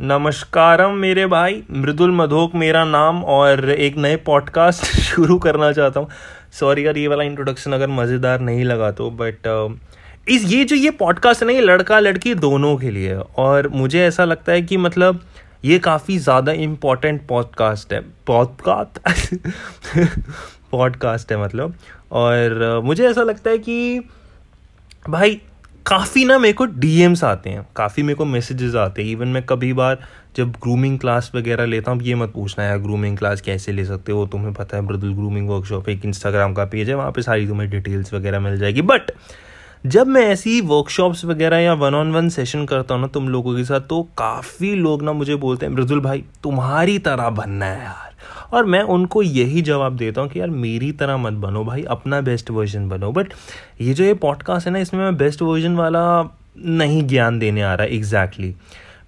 नमस्कारम मेरे भाई। मृदुल मधोक मेरा नाम और एक नए पॉडकास्ट शुरू करना चाहता हूँ। सॉरी यार ये वाला इंट्रोडक्शन अगर मज़ेदार नहीं लगा तो बट uh, इस ये जो ये पॉडकास्ट है ना ये लड़का लड़की दोनों के लिए। और मुझे ऐसा लगता है कि मतलब ये काफ़ी ज़्यादा इंपॉर्टेंट पॉडकास्ट है। पॉडकास्ट पॉडकास्ट है मतलब। और uh, मुझे ऐसा लगता है कि भाई काफ़ी ना मेरे को डीएम्स आते हैं। काफ़ी मेरे को मैसेजेस आते हैं। इवन मैं कभी बार जब ग्रूमिंग क्लास वगैरह लेता हूँ ये मत पूछना यार ग्रूमिंग क्लास कैसे ले सकते हो? तुम्हें पता है ब्रदुल ग्रूमिंग वर्कशॉप एक इंस्टाग्राम का पेज है, वहाँ पे सारी तुम्हें डिटेल्स वगैरह मिल जाएगी। बट जब मैं ऐसी वर्कशॉप्स वगैरह या वन ऑन वन सेशन करता हूँ ना, तुम लोगों के साथ तो काफ़ी लोग ना मुझे बोलते हैं मृदुल भाई, तुम्हारी तरह बनना है यार। और मैं उनको यही जवाब देता हूँ कि यार मेरी तरह मत बनो भाई, अपना बेस्ट वर्जन बनो। बट ये जो ये पॉडकास्ट है ना, इसमें मैं बेस्ट वर्जन वाला नहीं ज्ञान देने आ रहा एग्जैक्टली.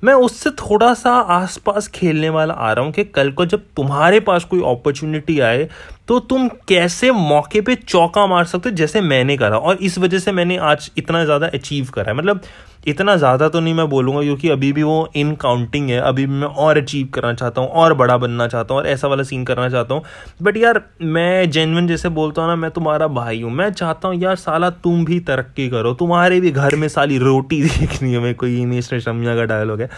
मैं उससे थोड़ा सा आसपास खेलने वाला आ रहा हूँ कि कल को जब तुम्हारे पास कोई अपॉर्चुनिटी आए तो तुम कैसे मौके पे चौका मार सकते हो, जैसे मैंने करा। और इस वजह से मैंने आज इतना ज़्यादा अचीव करा है। मतलब इतना ज़्यादा तो नहीं मैं बोलूँगा, क्योंकि अभी भी वो इन काउंटिंग है। अभी भी मैं और अचीव करना चाहता हूँ, और बड़ा बनना चाहता हूँ, और ऐसा वाला सीन करना चाहता हूँ। बट यार, मैं जेनवन जैसे बोलता हूँ ना, मैं तुम्हारा भाई हूँ। मैं चाहता हूँ, यार, साला तुम भी तरक्की करो। तुम्हारे भी घर में साली रोटी देखनी है मैं कोई नेशनल शमिया का डायलॉग है।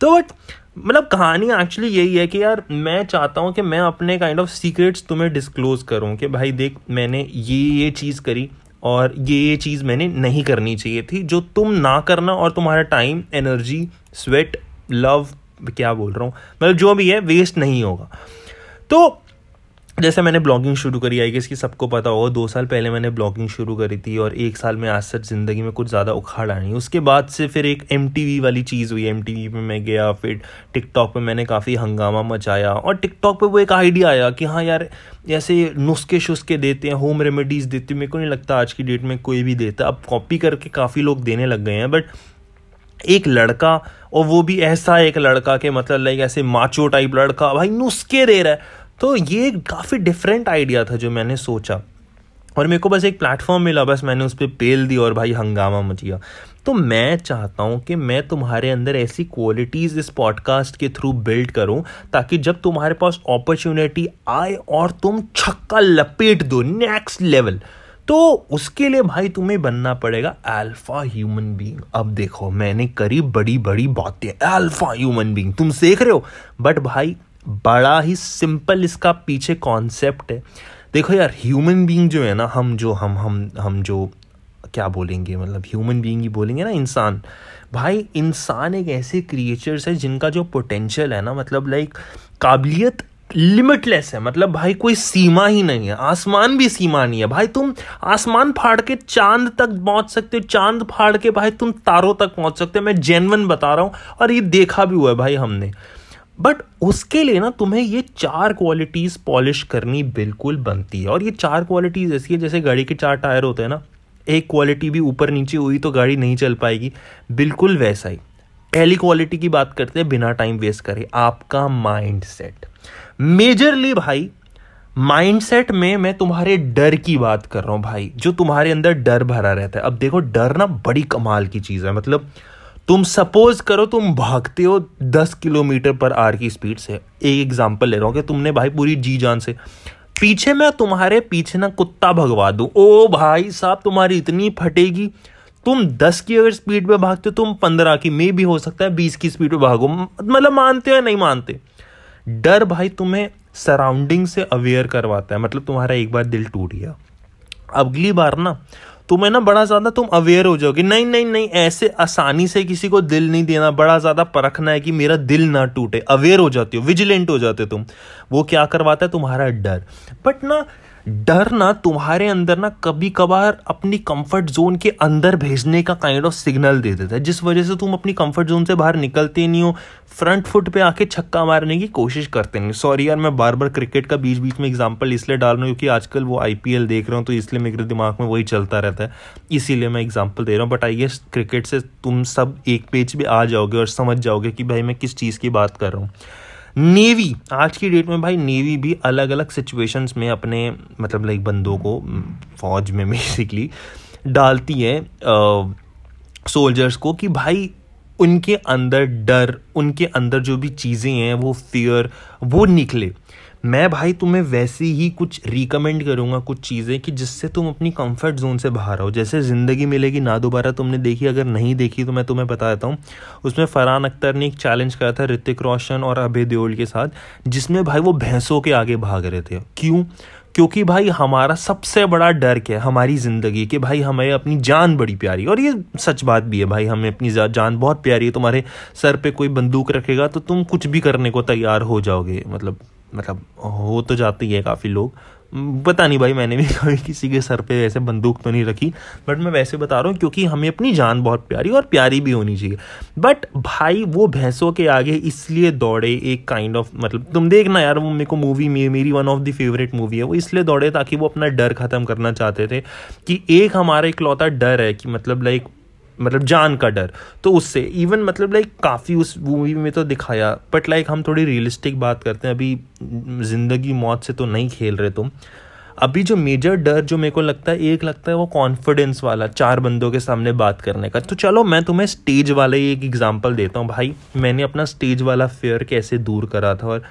तो बट मतलब कहानी एक्चुअली यही है कि यार, मैं चाहता हूँ कि मैं अपने काइंड ऑफ़ सीक्रेट्स तुम्हें डिस्क्लोज करूँ कि भाई देख, मैंने ये ये चीज़ करी और ये ये चीज़ मैंने नहीं करनी चाहिए थी, जो तुम ना करना और तुम्हारा टाइम एनर्जी स्वेट लव क्या बोल रहा हूँ मतलब जो भी है वेस्ट नहीं होगा। तो जैसे मैंने ब्लॉगिंग शुरू करी आई गेस कि सबको पता होगा, दो साल पहले मैंने ब्लॉगिंग शुरू करी थी और एक साल में आज सच ज़िंदगी में कुछ ज़्यादा उखाड़ा नहीं। उसके बाद से फिर एक एमटीवी वाली चीज़ हुई एम टी पे मैं गया, फिर टिकटॉक पे मैंने काफ़ी हंगामा मचाया और टिकटॉक पे वो एक आइडिया आया कि हाँ यार, ऐसे नुस्खे शुस्खे देते हैं होम रेमेडीज़ देते हैं, मेरे को नहीं लगता आज की डेट में कोई भी देता अब कॉपी करके काफ़ी लोग देने लग गए हैं बट एक लड़का और वो भी ऐसा एक लड़का के मतलब लाइक ऐसे माचो टाइप लड़का, भाई नुस्खे दे रहा है। तो ये एक काफ़ी डिफरेंट आइडिया था जो मैंने सोचा। और मेरे को बस एक प्लेटफॉर्म मिला, बस मैंने उस पर पेल दी और भाई हंगामा मचिया तो मैं चाहता हूँ कि मैं तुम्हारे अंदर ऐसी क्वालिटीज़ इस पॉडकास्ट के थ्रू बिल्ड करूँ, ताकि जब तुम्हारे पास अपॉर्चुनिटी आए और तुम छक्का लपेट दो नेक्स्ट लेवल तो उसके लिए भाई तुम्हें बनना पड़ेगा अल्फ़ा ह्यूमन बीइंग अब देखो, मैंने करी बड़ी बड़ी बातें। अल्फ़ा ह्यूमन बीइंग तुम सीख रहे हो? बट भाई बड़ा ही सिंपल इसका पीछे कॉन्सेप्ट है। देखो यार ह्यूमन बीइंग जो है ना, हम जो, हम हम हम जो, क्या बोलेंगे मतलब ह्यूमन बीइंग ही बोलेंगे ना, इंसान। भाई, इंसान एक ऐसे क्रिएचर्स है जिनका जो पोटेंशियल है ना मतलब लाइक काबिलियत लिमिटलेस है। मतलब भाई, कोई सीमा ही नहीं है। आसमान भी सीमा नहीं है। भाई, तुम आसमान फाड़ के चाँद तक पहुँच सकते हो। चाँद फाड़ के भाई, तुम तारों तक पहुँच सकते हो। मैं जेनवन बता रहा हूँ। और ये देखा भी हुआ है भाई हमने। बट उसके लिए ना तुम्हें ये चार क्वालिटीज पॉलिश करनी बिल्कुल बनती है। और ये चार क्वालिटीज ऐसी है, जैसे गाड़ी के चार टायर होते हैं ना, एक क्वालिटी भी ऊपर नीचे हुई तो गाड़ी नहीं चल पाएगी। बिल्कुल वैसा ही। पहली क्वालिटी की बात करते हैं, बिना टाइम वेस्ट करे, आपका माइंड सेट मेजरली भाई माइंडसेट में मैं तुम्हारे डर की बात कर रहा हूँ भाई, जो तुम्हारे अंदर डर भरा रहता है। अब देखो, डर ना बड़ी कमाल की चीज़ है। मतलब तुम सपोज़ करो तुम भागते हो दस किलोमीटर पर आर की स्पीड से। एक एग्ज़ाम्पल ले रहा हूँ कि तुमने भाई पूरी जी जान से। पीछे मैं तुम्हारे पीछे ना कुत्ता भगवा दू। ओ भाई साहब, तुम्हारी इतनी फटेगी। तुम दस की अगर स्पीड पे भागते हो, तुम पंद्रह की मे भी हो सकता है बीस की स्पीड पे भागो। मतलब मानते हो या नहीं मानते? डर भाई तुम्हें सराउंडिंग से अवेयर करवाता है। मतलब तुम्हारा एक बार दिल टूट गया। अगली बार ना तुम्हें ना बड़ा ज़्यादा तुम अवेयर हो जाओगे। नहीं नहीं नहीं, ऐसे आसानी से किसी को दिल नहीं देना, बड़ा ज़्यादा परखना है कि मेरा दिल ना टूटे। अवेयर हो जाती हो विजिलेंट हो जाते हो तुम। वो क्या करवाता है? तुम्हारा डर। बट ना डर ना तुम्हारे अंदर ना कभी कभार अपनी कंफर्ट जोन के अंदर भेजने का काइंड ऑफ़ सिग्नल दे देता है, जिस वजह से तुम अपनी कंफर्ट जोन से बाहर निकलते नहीं हो फ्रंट फुट पे आके छक्का मारने की कोशिश करते नहीं सॉरी यार, मैं बार बार क्रिकेट का बीच बीच में एग्ज़ाम्पल इसलिए डाल रहा हूँ क्योंकि आजकल वो आईपीएल देख रहा हूँ तो इसलिए मेरे दिमाग में वही चलता रहता है। इसीलिए मैं एग्ज़ाम्पल दे रहा हूँ बट आई गेस क्रिकेट से तुम सब एक पेज पे आ जाओगे और समझ जाओगे कि भाई मैं किस चीज़ की बात कर रहा हूँ। नेवी। आज की डेट में भाई नेवी भी अलग अलग सिचुएशंस में अपने मतलब लाइक बंदों को फौज में बेसिकली डालती है सोल्जर्स को कि भाई उनके अंदर डर, उनके अंदर जो भी चीज़ें हैं, वो फियर वो निकले। मैं भाई तुम्हें वैसे ही कुछ रिकमेंड करूँगा कुछ चीज़ें कि जिससे तुम अपनी कंफर्ट जोन से बाहर आओ। जैसे ज़िंदगी मिलेगी, ना दोबारा तुमने देखी, अगर नहीं देखी तो मैं तुम्हें बता देता हूँ। उसमें फरहान अख्तर ने एक चैलेंज करा था ऋतिक रोशन और अभय देओल के साथ, जिसमें भाई वो भैंसों के आगे भाग रहे थे। क्यों? क्योंकि भाई हमारा सबसे बड़ा डर क्या है? हमारी ज़िंदगी कि भाई हमें अपनी जान बड़ी प्यारी और ये सच बात भी है भाई, हमें अपनी जान बहुत प्यारी है। तुम्हारे सर पे कोई बंदूक रखेगा तो तुम कुछ भी करने को तैयार हो जाओगे मतलब मतलब हो तो जाती है काफ़ी लोग। पता नहीं भाई, मैंने भी कभी किसी के सर पे ऐसे बंदूक तो नहीं रखी, बट मैं वैसे बता रहा हूँ क्योंकि हमें अपनी जान बहुत प्यारी और प्यारी भी होनी चाहिए। बट भाई, वो भैंसों के आगे इसलिए दौड़े एक काइंड ऑफ़ मतलब तुम देखना यार, वो मेरे को मूवी मेरी one of the favourite movie है। वो इसलिए दौड़े ताकि वो अपना डर ख़त्म करना चाहते थे कि एक हमारा इकलौता डर है कि मतलब लाइक मतलब जान का डर। तो उससे इवन मतलब लाइक काफ़ी उस मूवी में तो दिखाया बट लाइक हम थोड़ी रियलिस्टिक बात करते हैं। अभी ज़िंदगी मौत से तो नहीं खेल रहे तुम। अभी जो मेजर डर जो मेरे को लगता है, एक लगता है वो कॉन्फिडेंस वाला, चार बंदों के सामने बात करने का। तो चलो, मैं तुम्हें स्टेज वाला ही एक एग्जांपल देता हूँ। भाई, मैंने अपना स्टेज वाला फेयर कैसे दूर करा था और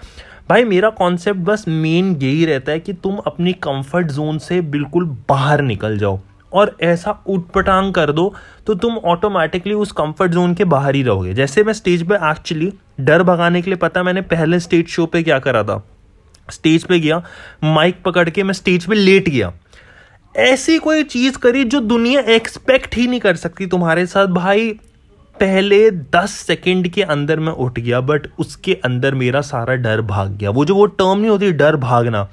भाई, मेरा कॉन्सेप्ट बस मेन यही रहता है कि तुम अपनी कंफर्ट जोन से बिल्कुल बाहर निकल जाओ। और ऐसा उटपटांग कर दो तो तुम ऑटोमेटिकली उस कंफर्ट जोन के बाहर ही रहोगे। जैसे मैं स्टेज पे एक्चुअली डर भगाने के लिए, पता मैंने पहले स्टेज शो पे क्या करा था? स्टेज पे गया माइक पकड़ के मैं स्टेज पे लेट गया। ऐसी कोई चीज़ करी जो दुनिया एक्सपेक्ट ही नहीं कर सकती तुम्हारे साथ। भाई, पहले दस सेकंड के अंदर मैं उठ गया बट उसके अंदर मेरा सारा डर भाग गया। वो जो वो टर्म नहीं होती, डर भागना,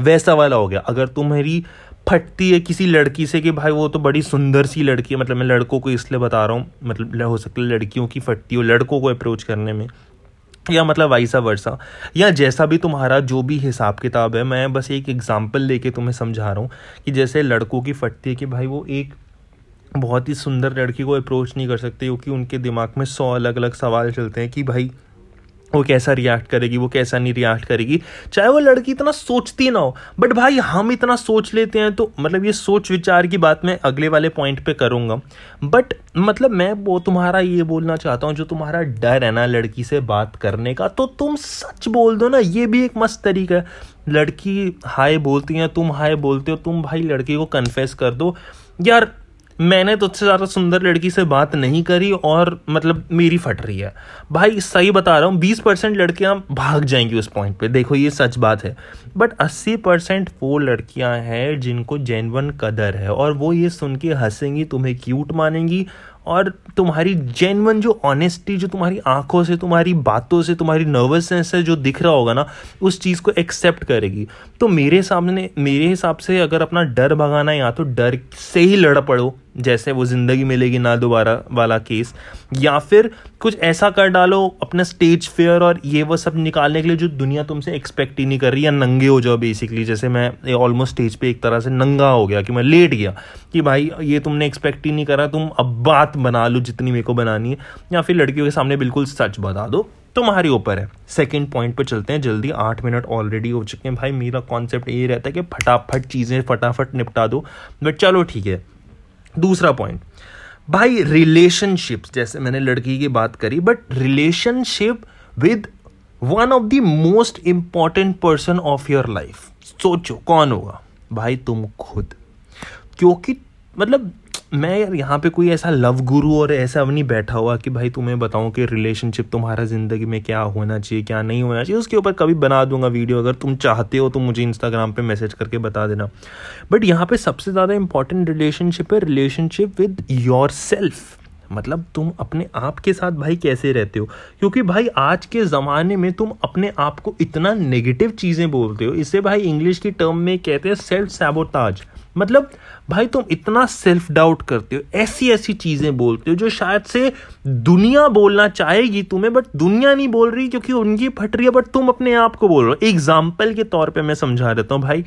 वैसा वाला हो गया। अगर तुम्हारी फटती है किसी लड़की से कि भाई वो तो बड़ी सुंदर सी लड़की है। मतलब मैं लड़कों को इसलिए बता रहा हूँ मतलब हो सकता है लड़कियों की फटती हो, लड़कों को अप्रोच करने में। या मतलब वाइसा वर्सा या जैसा भी तुम्हारा जो भी हिसाब किताब है, मैं बस एक एग्ज़ाम्पल लेके तुम्हें समझा रहा हूँ कि जैसे लड़कों की फटती है कि भाई वो एक बहुत ही सुंदर लड़की को अप्रोच नहीं कर सकते, क्योंकि उनके दिमाग में सौ अलग अलग सवाल चलते हैं कि भाई वो कैसा रिएक्ट करेगी, वो कैसा नहीं रिएक्ट करेगी। चाहे वो लड़की इतना सोचती ना हो बट भाई हम इतना सोच लेते हैं तो मतलब ये सोच विचार की बात मैं अगले वाले पॉइंट पे करूँगा। बट मतलब मैं वो तुम्हारा ये बोलना चाहता हूँ, जो तुम्हारा डर है ना लड़की से बात करने का तो तुम सच बोल दो ना, ये भी एक मस्त तरीका है। लड़की हाय बोलती हैं, तुम हाय बोलते हो, तुम भाई लड़की को कन्फेस कर दो। यार मैंने तुझसे ज़्यादा सुंदर लड़की से बात नहीं करी और मतलब मेरी फट रही है। भाई, सही बता रहा हूँ, बीस परसेंट लड़कियाँ भाग जाएँगी उस पॉइंट पे। देखो, ये सच बात है। बट अस्सी परसेंट वो लड़कियाँ हैं जिनको जेनवन कदर है और वो ये सुन के हंसेंगी, तुम्हें क्यूट मानेंगी और तुम्हारी जेनवन जो ऑनेस्टी जो तुम्हारी आँखों से, तुम्हारी बातों से, तुम्हारी नर्वसनेस से जो दिख रहा होगा ना, उस चीज़ को एक्सेप्ट करेगी। तो मेरे सामने, मेरे हिसाब से अगर अपना डर भगाना है या तो डर से ही लड़ पड़ो। जैसे वो ज़िंदगी मिलेगी ना दोबारा वाला केस या फिर कुछ ऐसा कर डालो, अपना स्टेज फेयर और ये वो सब निकालने के लिए जो दुनिया तुमसे एक्सपेक्ट ही नहीं कर रही, या नंगे हो जाओ बेसिकली जैसे मैं ऑलमोस्ट स्टेज पे एक तरह से नंगा हो गया कि मैं लेट गया कि भाई, ये तुमने एक्सपेक्ट ही नहीं करा, तुम अब बात बना लो जितनी मेरे को बनानी है। या फिर लड़कियों के सामने बिल्कुल सच बता दो, तुम्हारे ऊपर है। सेकंड पॉइंट पे चलते हैं, जल्दी आठ मिनट ऑलरेडी हो चुके हैं। भाई, मेरा कॉन्सेप्ट ये रहता है कि फटाफट चीज़ें फटाफट निपटा दो। बट चलो ठीक है दूसरा पॉइंट भाई रिलेशनशिप्स जैसे मैंने लड़की की बात करी but relationship with one of the most important person of your life सोचो, कौन होगा? भाई तुम खुद। क्योंकि मतलब मैं यार यहाँ पे कोई ऐसा लव गुरु और ऐसा नहीं बैठा हुआ कि भाई तुम्हें बताऊँ कि रिलेशनशिप तुम्हारा ज़िंदगी में क्या होना चाहिए, क्या नहीं होना चाहिए, उसके ऊपर कभी बना दूँगा वीडियो अगर तुम चाहते हो तो मुझे इंस्टाग्राम पे मैसेज करके बता देना। बट यहाँ पे सबसे ज़्यादा इंपॉर्टेंट रिलेशनशिप है रिलेशनशिप विद योर सेल्फ मतलब तुम अपने आप के साथ भाई कैसे रहते हो? क्योंकि भाई आज के ज़माने में तुम अपने आप को इतना नेगेटिव चीज़ें बोलते हो। इसे भाई इंग्लिश की टर्म में कहते हैं सेल्फ सैबोताज मतलब भाई तुम इतना सेल्फ डाउट करते हो ऐसी ऐसी चीज़ें बोलते हो जो शायद से दुनिया बोलना चाहेगी तुम्हें बट दुनिया नहीं बोल रही क्योंकि उनकी फट रही है बट तुम अपने आप को बोल रहे हो। एग्ज़ाम्पल के तौर पे मैं समझा देता हूँ, भाई,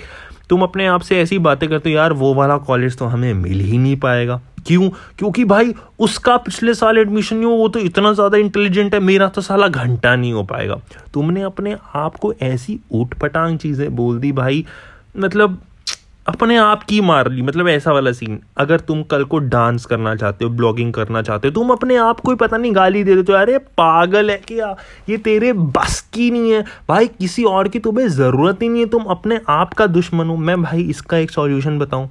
तुम अपने आप से ऐसी बातें करते हो, यार, वो वाला कॉलेज तो हमें मिल ही नहीं पाएगा। क्यों? क्योंकि भाई, उसका पिछले साल एडमिशन नहीं हो वो तो इतना ज़्यादा इंटेलिजेंट है, मेरा तो साला घंटा नहीं हो पाएगा। तुमने अपने आप को ऐसी ऊट पटांग चीज़ें बोल दी, भाई मतलब अपने आप की मार ली मतलब ऐसा वाला सीन अगर तुम कल को डांस करना चाहते हो ब्लॉगिंग करना चाहते हो, तुम अपने आप को ही पता नहीं, गाली दे देते हो, अरे, पागल है क्या? ये तेरे बस की नहीं है। भाई, किसी और की तुम्हें ज़रूरत ही नहीं है। तुम अपने आप का दुश्मन हो। मैं भाई, इसका एक सॉल्यूशन बताऊँ।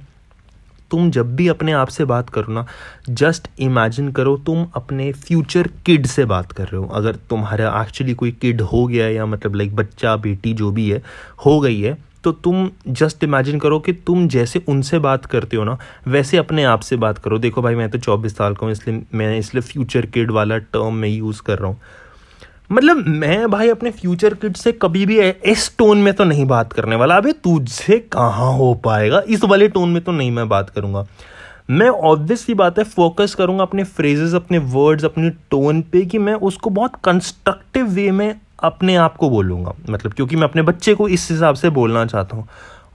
तुम जब भी अपने आप से बात करो ना जस्ट इमेजिन करो, तुम अपने फ्यूचर किड से बात कर रहे हो। अगर तुम्हारा एक्चुअली कोई किड हो गया या मतलब लाइक बच्चा, बेटी, जो भी है, हो गई है तो तुम जस्ट इमेजिन करो कि तुम जैसे उनसे बात करते हो ना, वैसे अपने आप से बात करो। देखो भाई, मैं तो चौबीस साल का हूँ, इसलिए मैं इसलिए फ्यूचर किड वाला टर्म मैं यूज़ कर रहा हूँ। मतलब मैं भाई अपने फ्यूचर किड से कभी भी इस टोन में तो नहीं बात करने वाला। अभी तुझसे कहाँ हो पाएगा? इस वाले टोन में तो नहीं मैं बात करूँगा। मैं ऑब्वियसली बात है फोकस करूँगा अपने फ्रेजेस अपने वर्ड्स अपने टोन पे कि मैं उसको बहुत कंस्ट्रक्टिव वे में अपने आप को बोलूँगा। मतलब क्योंकि मैं अपने बच्चे को इस हिसाब से बोलना चाहता हूँ।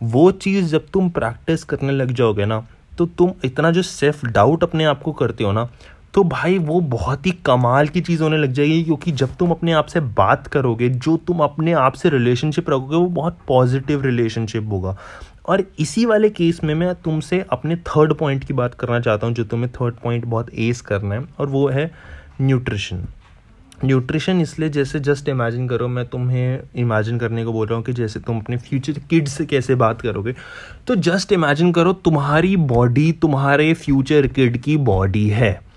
वो चीज़ जब तुम प्रैक्टिस करने लग जाओगे ना तो तुम इतना जो सेल्फ डाउट अपने आप को करते हो ना तो भाई वो बहुत ही कमाल की चीज़ होने लग जाएगी क्योंकि जब तुम अपने आप से बात करोगे, जो तुम अपने आप से रिलेशनशिप रखोगे, वो बहुत पॉजिटिव रिलेशनशिप होगा। और इसी वाले केस में मैं तुमसे अपने थर्ड पॉइंट की बात करना चाहता हूँ, जो तुम्हें थर्ड पॉइंट बहुत एस करना है, और वो है न्यूट्रिशन न्यूट्रिशन इसलिए जैसे जस्ट इमेजिन करो, मैं तुम्हें इमेजिन करने को बोल रहा हूँ कि जैसे तुम अपने फ्यूचर किड्स से कैसे बात करोगे। तो जस्ट इमेजिन करो, तुम्हारी बॉडी तुम्हारे फ्यूचर किड की बॉडी है।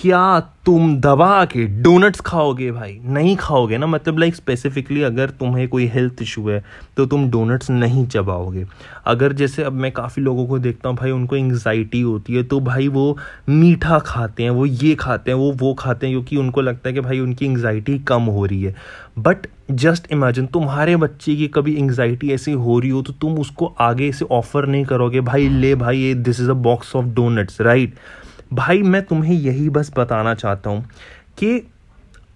क्या तुम दबा के डोनट्स खाओगे भाई? नहीं खाओगे ना? मतलब लाइक स्पेसिफिकली अगर तुम्हें कोई हेल्थ इशू है तो तुम डोनट्स नहीं चबाओगे। अगर जैसे अब मैं काफ़ी लोगों को देखता हूँ, भाई उनको एंग्जाइटी होती है तो भाई वो मीठा खाते हैं, वो ये खाते हैं, वो वो खाते हैं, क्योंकि उनको लगता है कि भाई उनकी एंग्जाइटी कम हो रही है। बट जस्ट इमेजिन तुम्हारे बच्चे की कभी एंग्जाइटी ऐसी हो रही हो तो तुम उसको आगे से ऑफ़र नहीं करोगे, भाई ले भाई, ये this is a box of donuts right भाई, मैं तुम्हें यही बस बताना चाहता हूँ कि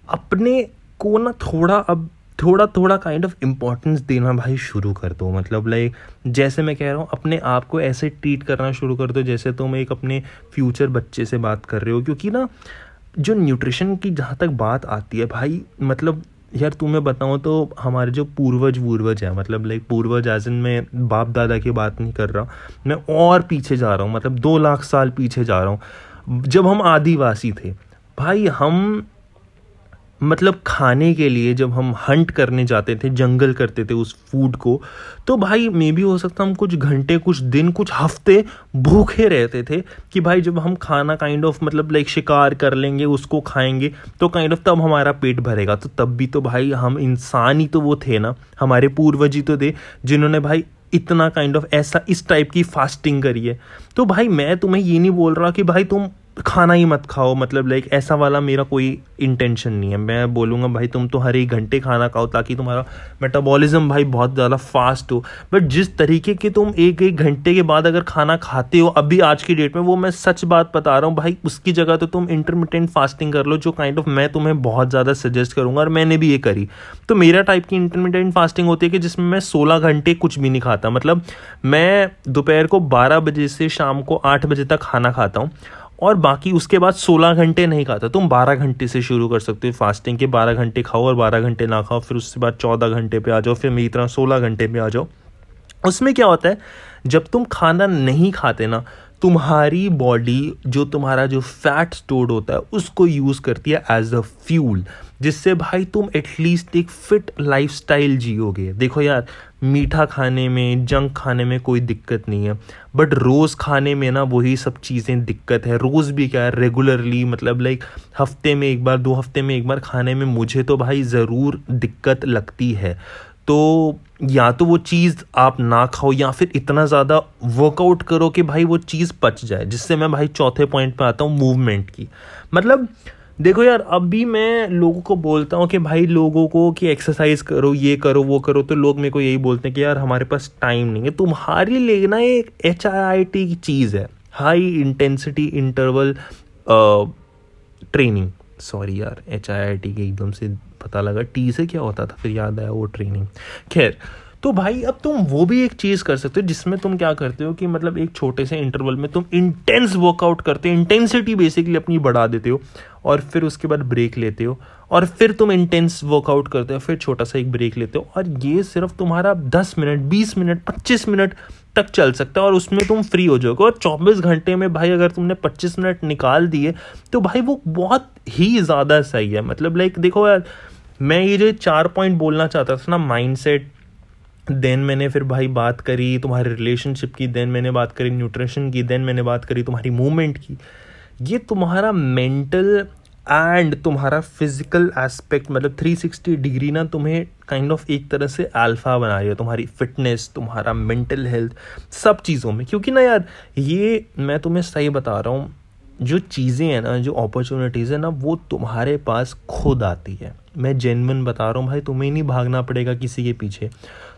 अपने को ना थोड़ा अब, थोड़ा थोड़ा काइंड ऑफ़ इम्पोर्टेंस देना भाई शुरू कर दो। मतलब लाइक जैसे मैं कह रहा हूँ, अपने आप को ऐसे ट्रीट करना शुरू कर दो जैसे तुम एक अपने फ्यूचर बच्चे से बात कर रहे हो। क्योंकि ना, जो न्यूट्रिशन की जहाँ तक बात आती है भाई मतलब यार, तुम्हें बताऊँ तो हमारे जो पूर्वज पूर्वज है मतलब लाइक पूर्वज एज इन मैं बाप दादा की बात नहीं कर रहा, मैं और पीछे जा रहा हूँ मतलब दो लाख साल पीछे जा रहा हूँ। जब हम आदिवासी थे, भाई हम मतलब खाने के लिए जब हम हंट करने जाते थे, जंगल करते थे उस फ़ूड को तो भाई मे भी हो सकता हम कुछ घंटे, कुछ दिन, कुछ हफ़्ते भूखे रहते थे कि भाई जब हम खाना काइंड ऑफ़ मतलब लाइक शिकार कर लेंगे, उसको खाएँगे तो काइंड ऑफ़ तब हमारा पेट भरेगा। तो तब भी तो भाई हम इंसान ही तो वो थे ना, हमारे पूर्वज ही तो थे, जिन्होंने भाई इतना काइंड kind ऑफ़ of ऐसा इस टाइप की फास्टिंग करिए तो भाई, मैं तुम्हें ये नहीं बोल रहा कि भाई तुम खाना ही मत खाओ। मतलब लाइक ऐसा वाला मेरा कोई इंटेंशन नहीं है। मैं बोलूँगा, भाई, तुम तो हर एक घंटे खाना खाओ ताकि तुम्हारा मेटाबॉलिज्म भाई, बहुत ज़्यादा फास्ट हो। बट जिस तरीके के तुम एक एक घंटे के बाद अगर खाना खाते हो, अभी आज की डेट में, वो मैं सच बात बता रहा हूँ, भाई, उसकी जगह तो तुम इंटरमीडियंट फास्टिंग कर लो, जो काइंड ऑफ़ मैं तुम्हें बहुत ज़्यादा सजेस्ट करूँगा और मैंने भी ये करी। तो मेरा टाइप की इंटरमीडियंट फास्टिंग होती है कि जिसमें मैं सोलह घंटे कुछ भी नहीं खाता। मतलब मैं दोपहर को बारह बजे से शाम को आठ बजे तक खाना खाता हूँ और बाकी उसके बाद 16 घंटे नहीं खाता। तुम 12 घंटे से शुरू कर सकते हो फास्टिंग के 12 घंटे खाओ और 12 घंटे ना खाओ, फिर उसके बाद 14 घंटे पे आ जाओ, फिर मेरी तरह 16 घंटे पे आ जाओ। उसमें क्या होता है, जब तुम खाना नहीं खाते ना तुम्हारी बॉडी जो तुम्हारा जो फैट स्टोर्ड होता है, उसको यूज़ करती है एज अ फ्यूल जिससे भाई तुम एटलीस्ट एक फिट लाइफ स्टाइल जियोगे। देखो यार, मीठा खाने में जंक खाने में कोई दिक्कत नहीं है बट रोज़ खाने में ना वही सब चीज़ें दिक्कत है। रोज़ भी क्या है रेगुलरली मतलब लाइक हफ़्ते में एक बार, दो हफ़्ते में एक बार खाने में मुझे तो भाई ज़रूर दिक्कत लगती है। तो या तो वो चीज़ आप ना खाओ या फिर इतना ज़्यादा वर्कआउट करो कि भाई वो चीज़ पच जाए, जिससे मैं भाई चौथे पॉइंट पे आता हूँ मूवमेंट की। मतलब देखो यार, अभी मैं लोगों को बोलता हूँ कि भाई लोगों को कि एक्सरसाइज करो, ये करो, वो करो तो लोग मेरे को यही बोलते हैं कि यार, हमारे पास टाइम नहीं है। तुम्हारी लेना एक एच आई आई टी की चीज़ है। High intensity interval training sorry यार एच आई आई टी के एकदम से पता लगा टी से क्या होता था, फिर याद आया वो ट्रेनिंग खैर तो भाई, अब तुम वो भी एक चीज़ कर सकते हो जिसमें तुम क्या करते हो कि मतलब एक छोटे से इंटरवल में तुम इंटेंस वर्कआउट करते हो इंटेंसिटी बेसिकली अपनी बढ़ा देते हो, और फिर उसके बाद ब्रेक लेते हो, और फिर तुम इंटेंस वर्कआउट करते हो, फिर छोटा सा एक ब्रेक लेते हो, और ये सिर्फ़ तुम्हारा दस मिनट, बीस मिनट, पच्चीस मिनट तक चल सकता है, और उसमें तुम फ्री हो जाओगे। और चौबीस घंटे में भाई, अगर तुमने पच्चीस मिनट निकाल दिए तो भाई वो बहुत ही ज़्यादा सही है। मतलब लाइक देखो यार मैं ये जो चार पॉइंट बोलना चाहता था ना माइंड सेट देन मैंने फिर भाई बात करी, तुम्हारे रिलेशनशिप की देन मैंने बात करी न्यूट्रिशन की देन मैंने बात करी, तुम्हारी मूवमेंट की। ये तुम्हारा मेंटल एंड तुम्हारा फ़िज़िकल एस्पेक्ट मतलब 360 डिग्री ना तुम्हें काइंड kind ऑफ़ of एक तरह से अल्फ़ा बना रही है, तुम्हारी फिटनेस तुम्हारा मेंटल हेल्थ सब चीज़ों में। क्योंकि ना यार, ये मैं तुम्हें सही बता रहा हूँ जो चीज़ें हैं ना, जो अपॉर्चुनिटीज़ है ना, वो तुम्हारे पास खुद आती है। मैं जेनवन बता रहा हूँ, भाई, तुम्हें नहीं भागना पड़ेगा किसी के पीछे।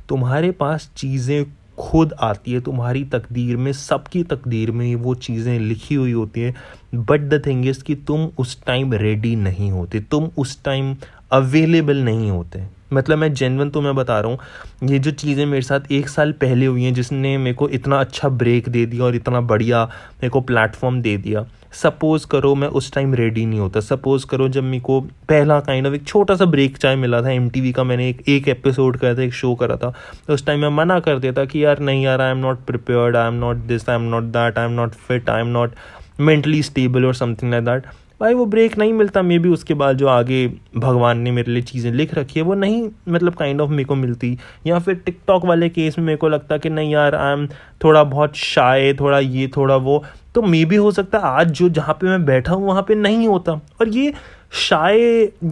तुम्हारे पास चीज़ें खुद आती है, तुम्हारी तकदीर में, सबकी तकदीर में वो चीज़ें लिखी हुई होती है। बट द थिंग इज़ कि तुम उस टाइम रेडी नहीं होते, तुम उस टाइम अवेलेबल नहीं होते। मतलब मैं जेनवन तो मैं बता रहा हूँ, ये जो चीज़ें मेरे साथ एक साल पहले हुई हैं, जिसने मेरे को इतना अच्छा ब्रेक दे दिया और इतना बढ़िया मेरे को प्लेटफॉर्म दे दिया। सपोज़ करो मैं उस टाइम रेडी नहीं होता। सपोज़ करो जब मेरे को पहला काइंड ऑफ़ एक छोटा सा ब्रेक चाहे मिला था एमटीवी का मैंने एक एक एपिसोड करा था, एक शो करा था। तो उस टाइम मैं मना कर देता कि यार नहीं यार I am not prepared I am not this I am not that I am not fit I am not mentally stable और समथिंग लाइक दैट भाई वो ब्रेक नहीं मिलता मे भी उसके बाद जो आगे भगवान ने मेरे लिए चीज़ें लिख रखी है, वो नहीं मतलब काइंड ऑफ़ मेरे को मिलती। या फिर टिकटॉक वाले केस में मेरे को लगता कि नहीं यार आई एम थोड़ा बहुत शाय थोड़ा ये, थोड़ा वो। तो मे भी हो सकता आज जो जहाँ पे मैं बैठा हूँ, वहाँ पे नहीं होता। और ये शाय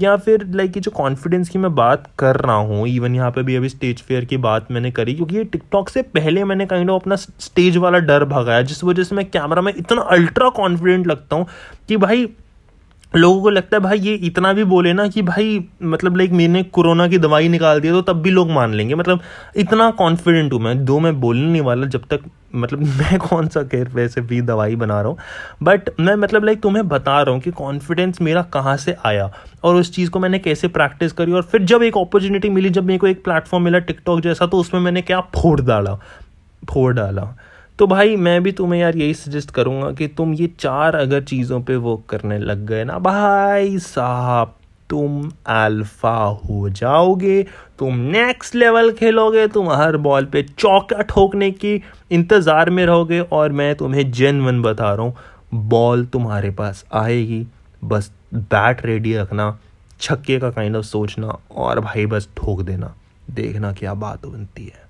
या फिर लाइक ये जो कॉन्फिडेंस की मैं बात कर रहा हूँ इवन यहाँ पे भी अभी स्टेज फेयर की बात मैंने करी, क्योंकि ये टिकटॉक से पहले मैंने काइंड ऑफ़ अपना स्टेज वाला डर भगाया, जिस वजह से मैं कैमरा में इतना अल्ट्रा कॉन्फिडेंट लगता हूँ कि भाई लोगों को लगता है, भाई, ये इतना भी बोले ना कि भाई मतलब लाइक मैंने कोरोना की दवाई निकाल दी तो तब भी लोग मान लेंगे। मतलब इतना कॉन्फिडेंट हूँ मैं, दो मैं बोलने नहीं वाला जब तक मतलब मैं कौन सा केयर वैसे भी दवाई बना रहा हूँ। बट मैं मतलब लाइक तुम्हें बता रहा हूँ कि कॉन्फिडेंस मेरा कहाँ से आया और उस चीज़ को मैंने कैसे प्रैक्टिस करी और फिर जब एक अपॉर्चुनिटी मिली, जब मेरे को एक प्लेटफॉर्म मिला टिकटॉक जैसा तो उसमें मैंने क्या फोड़ डाला? फोड़ डाला। तो भाई मैं भी तुम्हें यार यही सजेस्ट करूँगा कि तुम ये चार अगर चीज़ों पे वर्क करने लग गए ना, भाई साहब, तुम अल्फ़ा हो जाओगे, तुम नेक्स्ट लेवल खेलोगे, तुम हर बॉल पे चौका ठोकने की इंतज़ार में रहोगे और मैं तुम्हें जेनवन बता रहा हूँ बॉल तुम्हारे पास आएगी, बस बैट रेडी रखना, छक्के का काइंड ऑफ़ सोचना और भाई बस ठोक देना, देखना क्या बात बनती है।